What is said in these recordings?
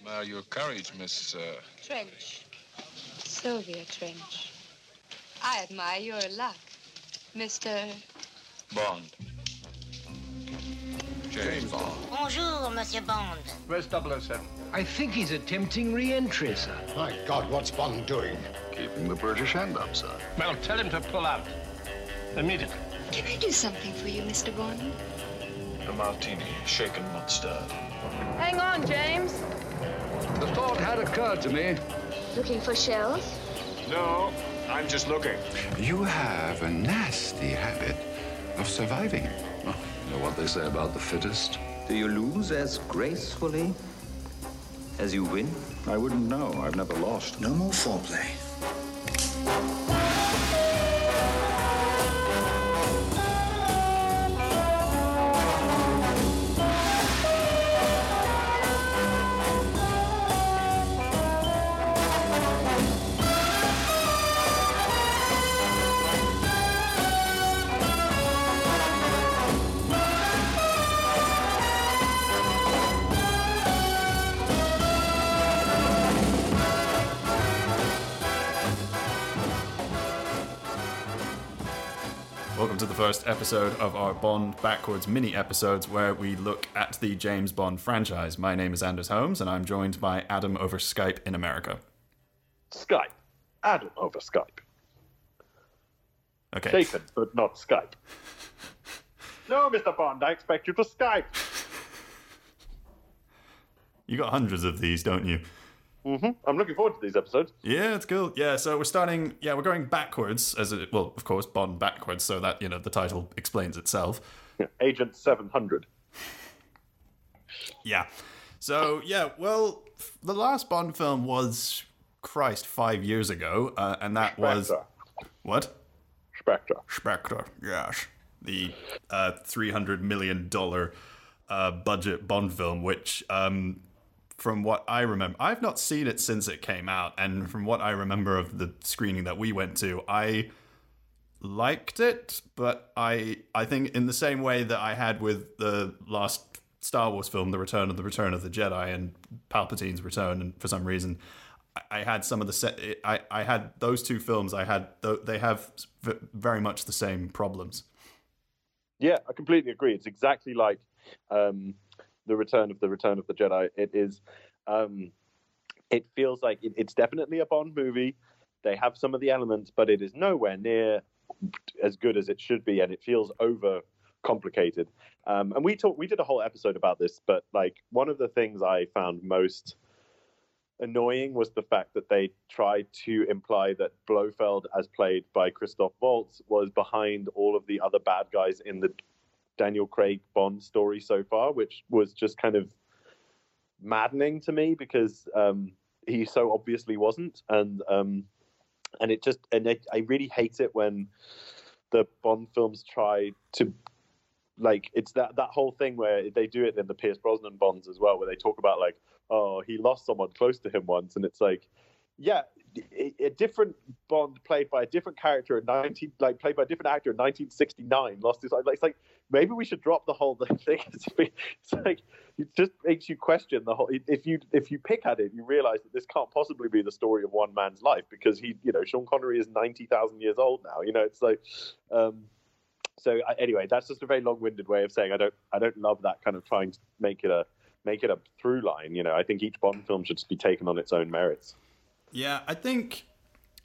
admire your courage, Miss. Uh... Trench. Sylvia Trench. I admire your luck, Mr. Bond. James Bond. Bonjour, Monsieur Bond. Where's 007? I think he's attempting re-entry, sir. My God, what's Bond doing? Keeping the British hand up, sir. Well, tell him to pull out. Immediately. Can I do something for you, Mr. Bond? A martini, shaken, not stirred. Hang on, James. The thought had occurred to me. Looking for shells? No, I'm just looking. You have a nasty habit of surviving. Oh, you know what they say about the fittest? Do you lose as gracefully as you win? I wouldn't know. I've never lost. No more foreplay. Welcome to the first episode of our Bond Backwards mini episodes where we look at the James Bond franchise. My name is Anders Holmes and I'm joined by Adam over Skype in America. Skype. Adam over Skype. Okay. Shaken, but not Skype. no, Mr. Bond, I expect you to Skype. You got hundreds of these, don't you? Hmm I'm looking forward to these episodes. Yeah, it's cool. Yeah, so we're starting. Yeah, we're going backwards as it. Well, of course, Bond backwards, so that you know the title explains itself. Yeah, Agent 700. Yeah. So yeah, well, f- the last Bond film was Christ five years ago, uh, and that was what Spectre. Spectre. Yes, the uh, three hundred million dollar uh, budget Bond film, which. Um, from what I remember, I've not seen it since it came out, and from what I remember of the screening that we went to, I liked it, but I I think in the same way that I had with the last Star Wars film, The Return of the Return of the Jedi and Palpatine's Return, and for some reason I- had some of the set. I I had those two films. I had they have very much the same problems. Yeah, I completely agree. It's exactly like um, the Return of the Return of the Jedi. It is. Um, it feels like it, it's definitely a Bond movie. They have some of the elements, but it is nowhere near as good as it should be, and it feels over complicated. Um, and we talked. We did a whole episode about this, but like one of the things I found most annoying was the fact that they tried to imply that Blofeld, as played by Christoph Waltz, was behind all of the other bad guys in the Daniel Craig Bond story so far, which was just kind of maddening to me because um, he so obviously wasn't, and um, and it just and it, I really hate it when the Bond films try to like it's that that whole thing where they do it in the Pierce Brosnan Bonds as well, where they talk about like, oh, he lost someone close to him once, and it's like, yeah, a, different Bond played by a different character in nineteen, like played by a different actor in nineteen sixty nine, lost his. It's like maybe we should drop the whole thing. It's like it just makes you question the whole. If you if you pick at it, you realize that this can't possibly be the story of one man's life because he, you know, Sean Connery is ninety thousand years old now. You know, it's like. Um, so I- anyway, that's just a very long-winded way of saying I don't I don't love that kind of trying to make it a make it a through line. You know, I think each Bond film should just be taken on its own merits. Yeah, I think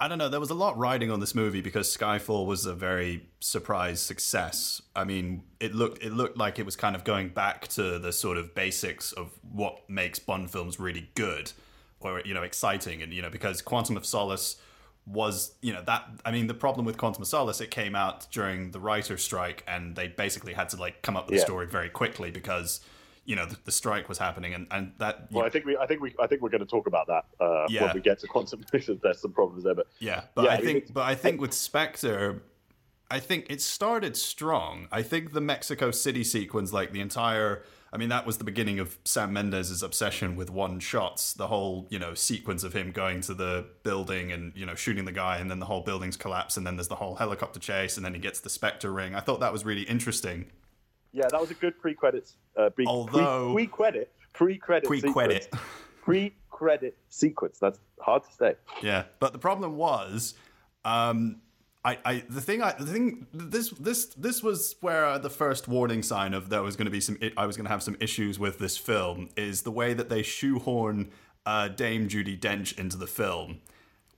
I don't know. There was a lot riding on this movie because Skyfall was a very surprise success. I mean, it looked it looked like it was kind of going back to the sort of basics of what makes Bond films really good, or you know, exciting, and you know, because Quantum of Solace was you know that I mean the problem with Quantum of Solace it came out during the writer's strike and they basically had to like come up with Yeah. a story very quickly because you know the, the strike was happening and and that Well, I think we I think we I think we're going to talk about that uh, Yeah. when we get to Quantum. There's some problems there, but Yeah, but Yeah, I I think, but I think with Spectre, I think it started strong. I think the Mexico City sequence, like the entire, I mean, that was the beginning of Sam Mendes' obsession with one shots. The whole, you know, sequence of him going to the building and you know shooting the guy, and then the whole building's collapse, and then there's the whole helicopter chase, and then he gets the Spectre ring. I thought that was really interesting. yeah, that was a good pre-credits. Uh, pre, Although- pre-credit pre-credit Pre-credit. sequence. pre-credit sequence. That's hard to say. Yeah, but the problem was, um, I, I, the thing, I, the thing, this, this, this was where uh, the first warning sign of there was going to be some, I was going to have some issues with this film is the way that they shoehorn uh, Dame Judi Dench into the film.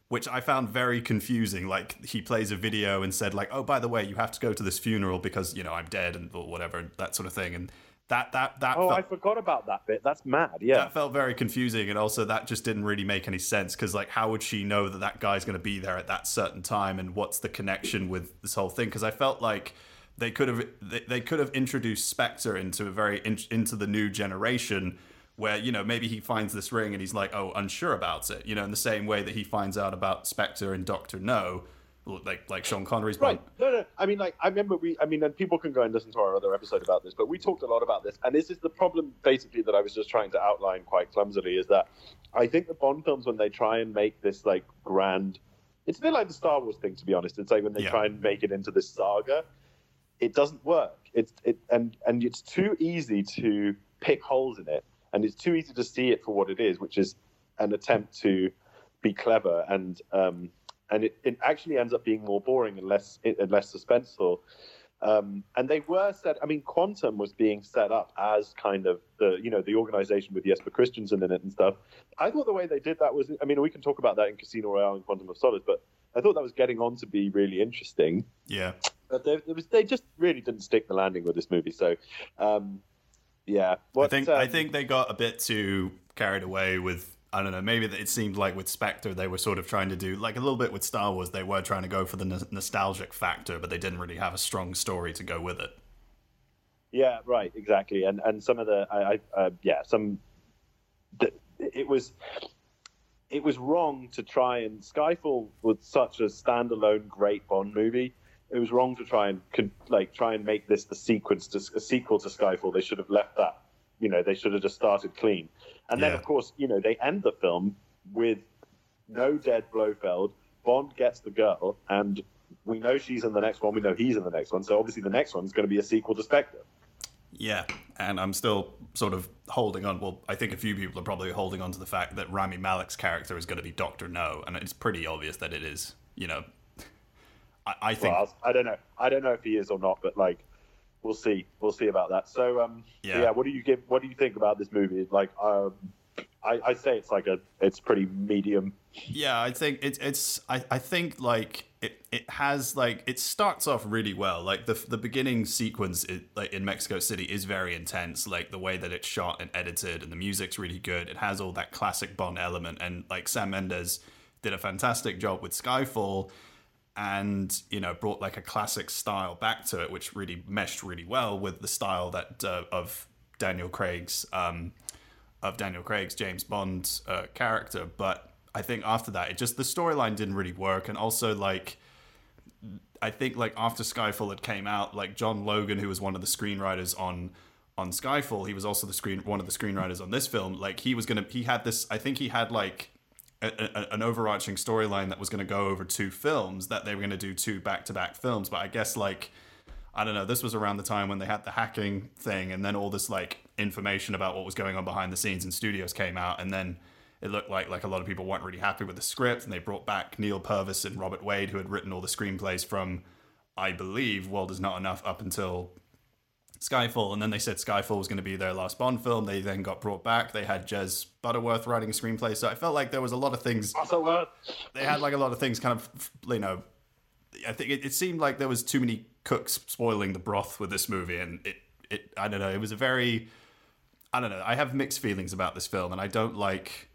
Which I found very confusing. Like he plays a video and said, like, "Oh, by the way, you have to go to this funeral because you know I'm dead and or whatever, that sort of thing." And that that that Oh, felt- I forgot about that bit. That's mad. Yeah. that felt very confusing and also that just didn't really make any sense because like how would she know that that guy's going to be there at that certain time and what's the connection with this whole thing because i felt like they could have they, they could have introduced spectre into a very in, into the new generation where you know maybe he finds this ring and he's like oh unsure about it you know in the same way that he finds out about spectre and doctor no like like sean connery's Bond. Right. No, no. I mean, like, I remember we. I mean, and people can go and listen to our other episode about this, but we talked a lot about this, and this is the problem, basically, that I was just trying to outline quite clumsily, is that I think the Bond films, when they try and make this like grand, it's a bit like the Star Wars thing, to be honest. It's like when they Yeah. try and make it into this saga, it doesn't work. It's it and and it's too easy to pick holes in it, and it's too easy to see it for what it is, which is an attempt to be clever and um, and it, it actually ends up being more boring and less and less suspenseful. Um, and they were set. I mean, Quantum was being set up as kind of the you know the organization with Jesper Christensen in it and stuff. I thought the way they did that was. I mean, we can talk about that in Casino Royale and Quantum of Solace, but I thought that was getting on to be really interesting. yeah But they, was, they just really didn't stick the landing with this movie. So, um, yeah, I think um, I think they got a bit too carried away with I don't know. Maybe it seemed like with Spectre they were sort of trying to do like a little bit with Star Wars. They were trying to go for the n- nostalgic factor, but they didn't really have a strong story to go with it. Yeah, right, exactly. And and some of the, I, I uh, yeah, some, the, it was, it was wrong to try and Skyfall was such a standalone great Bond movie. It was wrong to try and con- like try and make this the sequence to a sequel to Skyfall. They should have left that. You know, they should have just started clean. And then Yeah. of course, you know, they end the film with no dead Blofeld. Bond gets the girl, and we know she's in the next one. We know he's in the next one. So obviously, the next one's going to be a sequel to Spectre. Yeah, and I'm still sort of holding on. Well, I think a few people are probably holding on to the fact that Rami Malek's character is going to be Doctor No, and it's pretty obvious that it is. You know, I, I think. Well, I don't know. I don't know if he is or not, but like, we'll see. We'll see about that. So, um, Yeah. yeah. What do you give? What do you think about this movie? Like, um, I, I say it's like a, it's pretty medium. Yeah, I think it's it's I, I think like it, it has like it starts off really well. Like the the beginning sequence it, like in Mexico City is very intense. Like the way that it's shot and edited and the music's really good. It has all that classic Bond element and like Sam Mendes did a fantastic job with Skyfall and you know brought like a classic style back to it which really meshed really well with the style that uh, of Daniel Craig's um of Daniel Craig's James Bond uh, character. But I think after that, it just the storyline didn't really work, and also like I think like after Skyfall had came out, like John Logan, who was one of the screenwriters on on Skyfall, he was also the screen one of the screenwriters on this film. Like he was gonna, he had this. I think he had like. A, an overarching storyline that was going to go over two films that they were going to do two back-to-back films but i guess like I don't know. This was around the time when they had the hacking thing, and then all this like information about what was going on behind the scenes in studios came out, and then it looked like like a lot of people weren't really happy with the script, and they brought back Neal Purvis and Robert Wade, who had written all the screenplays from, I believe, World Is Not Enough up until Skyfall, and then they said Skyfall was going to be their last Bond film. They then got brought back. They had Jez Butterworth writing a screenplay, so I felt like there was a lot of things. Butterworth. They had like a lot of things, kind of you know. I think it, it seemed like there was too many cooks spoiling the broth with this movie, and it it I don't know. It was a very I don't know. I have mixed feelings about this film, and I don't like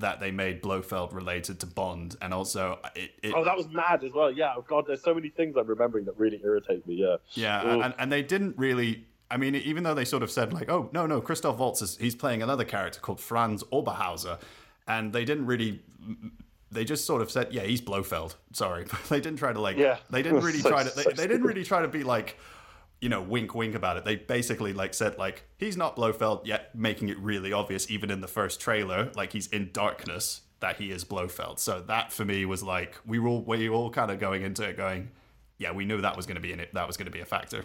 that they made Blofeld related to Bond, and also it. it Oh, that was mad as well. Yeah. Oh God, there's so many things I'm remembering that really irritate me. Yeah. Yeah, Ooh. and, and they didn't really. I mean, even though they sort of said like, "Oh no, no, Christoph Waltz is he's playing another character called Franz Oberhauser," and they didn't really. They just sort of said, "Yeah, he's Blofeld." Sorry, they didn't try to like. Yeah. They didn't really So- try to. They, so they didn't really try to be like, you know, wink, wink about it. They basically like said like he's not Blofeld yet, making it really obvious even in the first trailer, like he's in darkness that he is Blofeld. So that for me was like we were all we were all kind of going into it going, yeah, we knew that was going to be in it. That was going to be a factor.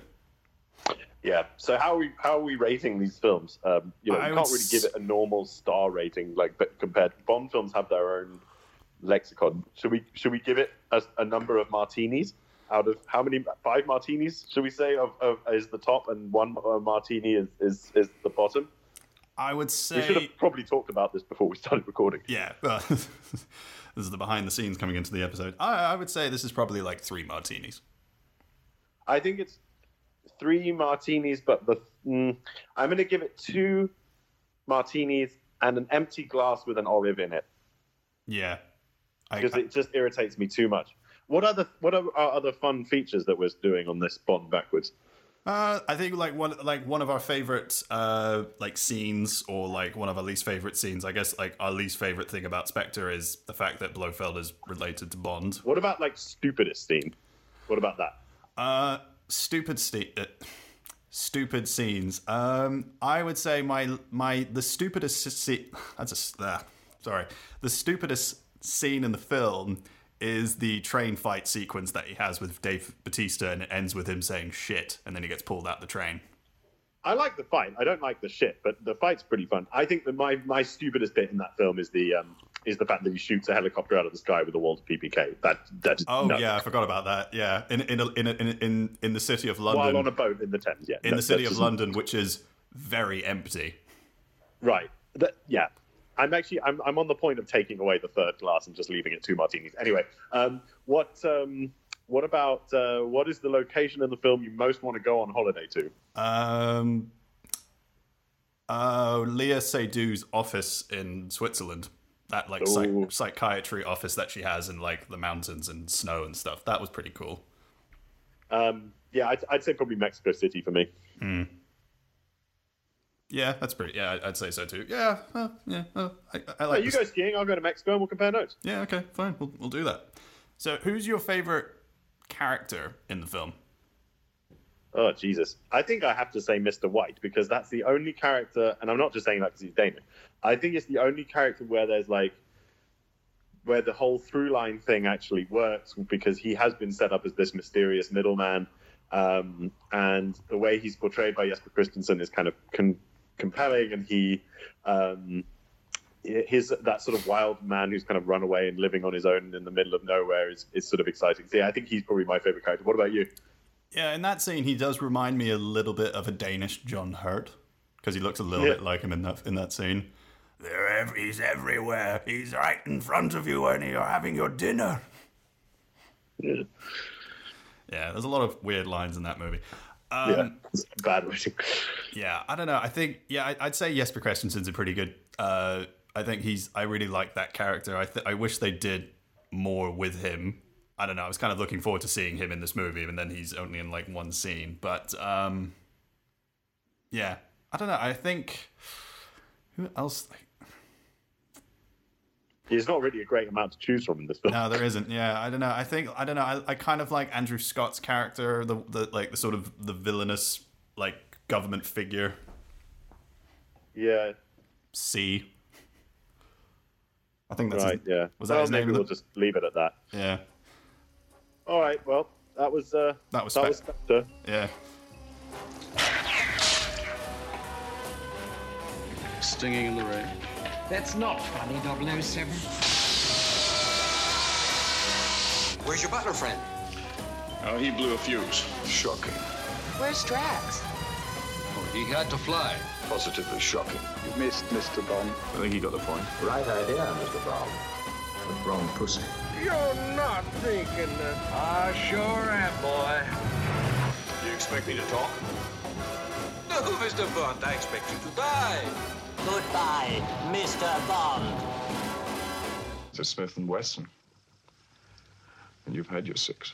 Yeah. So how are we how are we rating these films? Um, you know, I you can't really s- give it a normal star rating like but compared. Bond films have their own lexicon. Should we should we give it a, a number of martinis out of how many five martinis should we say of, of is the top and one uh, martini is, is is the bottom? I would say We should have probably talked about this before we started recording. Yeah. this is the behind the scenes coming into the episode. I, I would say this is probably like three martinis. I think it's three martinis, but the mm, I'm going to give it two martinis and an empty glass with an olive in it Yeah. Because it just irritates me too much. What other what are our other fun features that we're doing on this Bond backwards? Uh, I think like one like one of our favorite uh like scenes or like one of our least favorite scenes. I guess like our least favorite thing about Spectre is the fact that Blofeld is related to Bond. What about like stupidest scene? What about that? Uh, stupid st- uh, stupid scenes. Um, I would say my my the stupidest scene. That's a uh, sorry. The stupidest scene in the film is the train fight sequence that he has with Dave Bautista, and it ends with him saying "shit," and then he gets pulled out the train. I like the fight. I don't like the shit, but the fight's pretty fun. I think that my my stupidest bit in that film is the um is the fact that he shoots a helicopter out of the sky with a Walther PPK. That that Oh yeah, I forgot about that. Yeah, in in a, in, a, in in in the city of London. while on a boat in the Thames. Yeah, in No, the city of London, which is very empty. Right. That, yeah. I'm actually I'm, I'm on the point of taking away the third glass and just leaving it two martinis. Anyway, um, what um, what about uh, what is the location in the film you most want to go on holiday to? Um, uh, Léa Seydoux' office in Switzerland. That like psych- psychiatry office that she has in like the mountains and snow and stuff. That was pretty cool. Um, yeah, I'd, I'd say probably Mexico City for me. Hmm. Yeah, that's pretty. Yeah, I'd say so too. Yeah, uh, yeah. Uh, I, I like. you this- go skiing, I'll go to Mexico, and we'll compare notes. Yeah, okay, fine. We'll we'll do that. So, who's your favorite character in the film? Oh Jesus! I think I have to say Mr. White because that's the only character, and I'm not just saying that because he's Danish. I think it's the only character where there's like where the whole through line thing actually works because he has been set up as this mysterious middleman, um, and the way he's portrayed by Jesper Christensen is kind of con- compelling, and he. Um, his that sort of wild man who's kind of run away and living on his own in the middle of nowhere is, is sort of exciting. So yeah, I think he's probably my favorite character. What about you? Yeah, in that scene, he does remind me a little bit of a Danish John Hurt because he looks a little Yeah. bit like him in that in that scene. They're ev- he's everywhere. He's right in front of you when you're having your dinner. Yeah. Yeah, there's a lot of weird lines in that movie. Um, yeah, bad writing. Yeah, I don't know. I think yeah, I, I'd say Jesper Christensen's a pretty good. Uh, I think he's. I really like that character. I th- I wish they did more with him. I don't know. I was kind of looking forward to seeing him in this movie, and then he's only in like one scene. But um, yeah, I don't know. I think who else? Like, There's not really a great amount to choose from in this film. no, there isn't. Yeah, I don't know. I think I don't know. I, I kind of like Andrew Scott's character, the the like the sort of the villainous like government figure. Yeah, C. I think that's right. his, Yeah. Was that well, his name? maybe in we'll just leave it at that. Yeah. All right. Well, that was uh, That was that Spec- was Spectre. Yeah. Stinging in the rain. That's not funny, 007. Where's your butler friend? Oh, he blew a fuse. Shocking. Where's Drax? Oh, he had to fly. Positively shocking. You missed Mr. Bond. I think he got the point. Right idea, Mr. Bond. But wrong pussy. You're not thinking that. I sure am, boy. Do you expect me to talk? No, Mr. Bond, I expect you to die. Goodbye, Mr. Bond. It's Smith and Wesson. And you've had your six.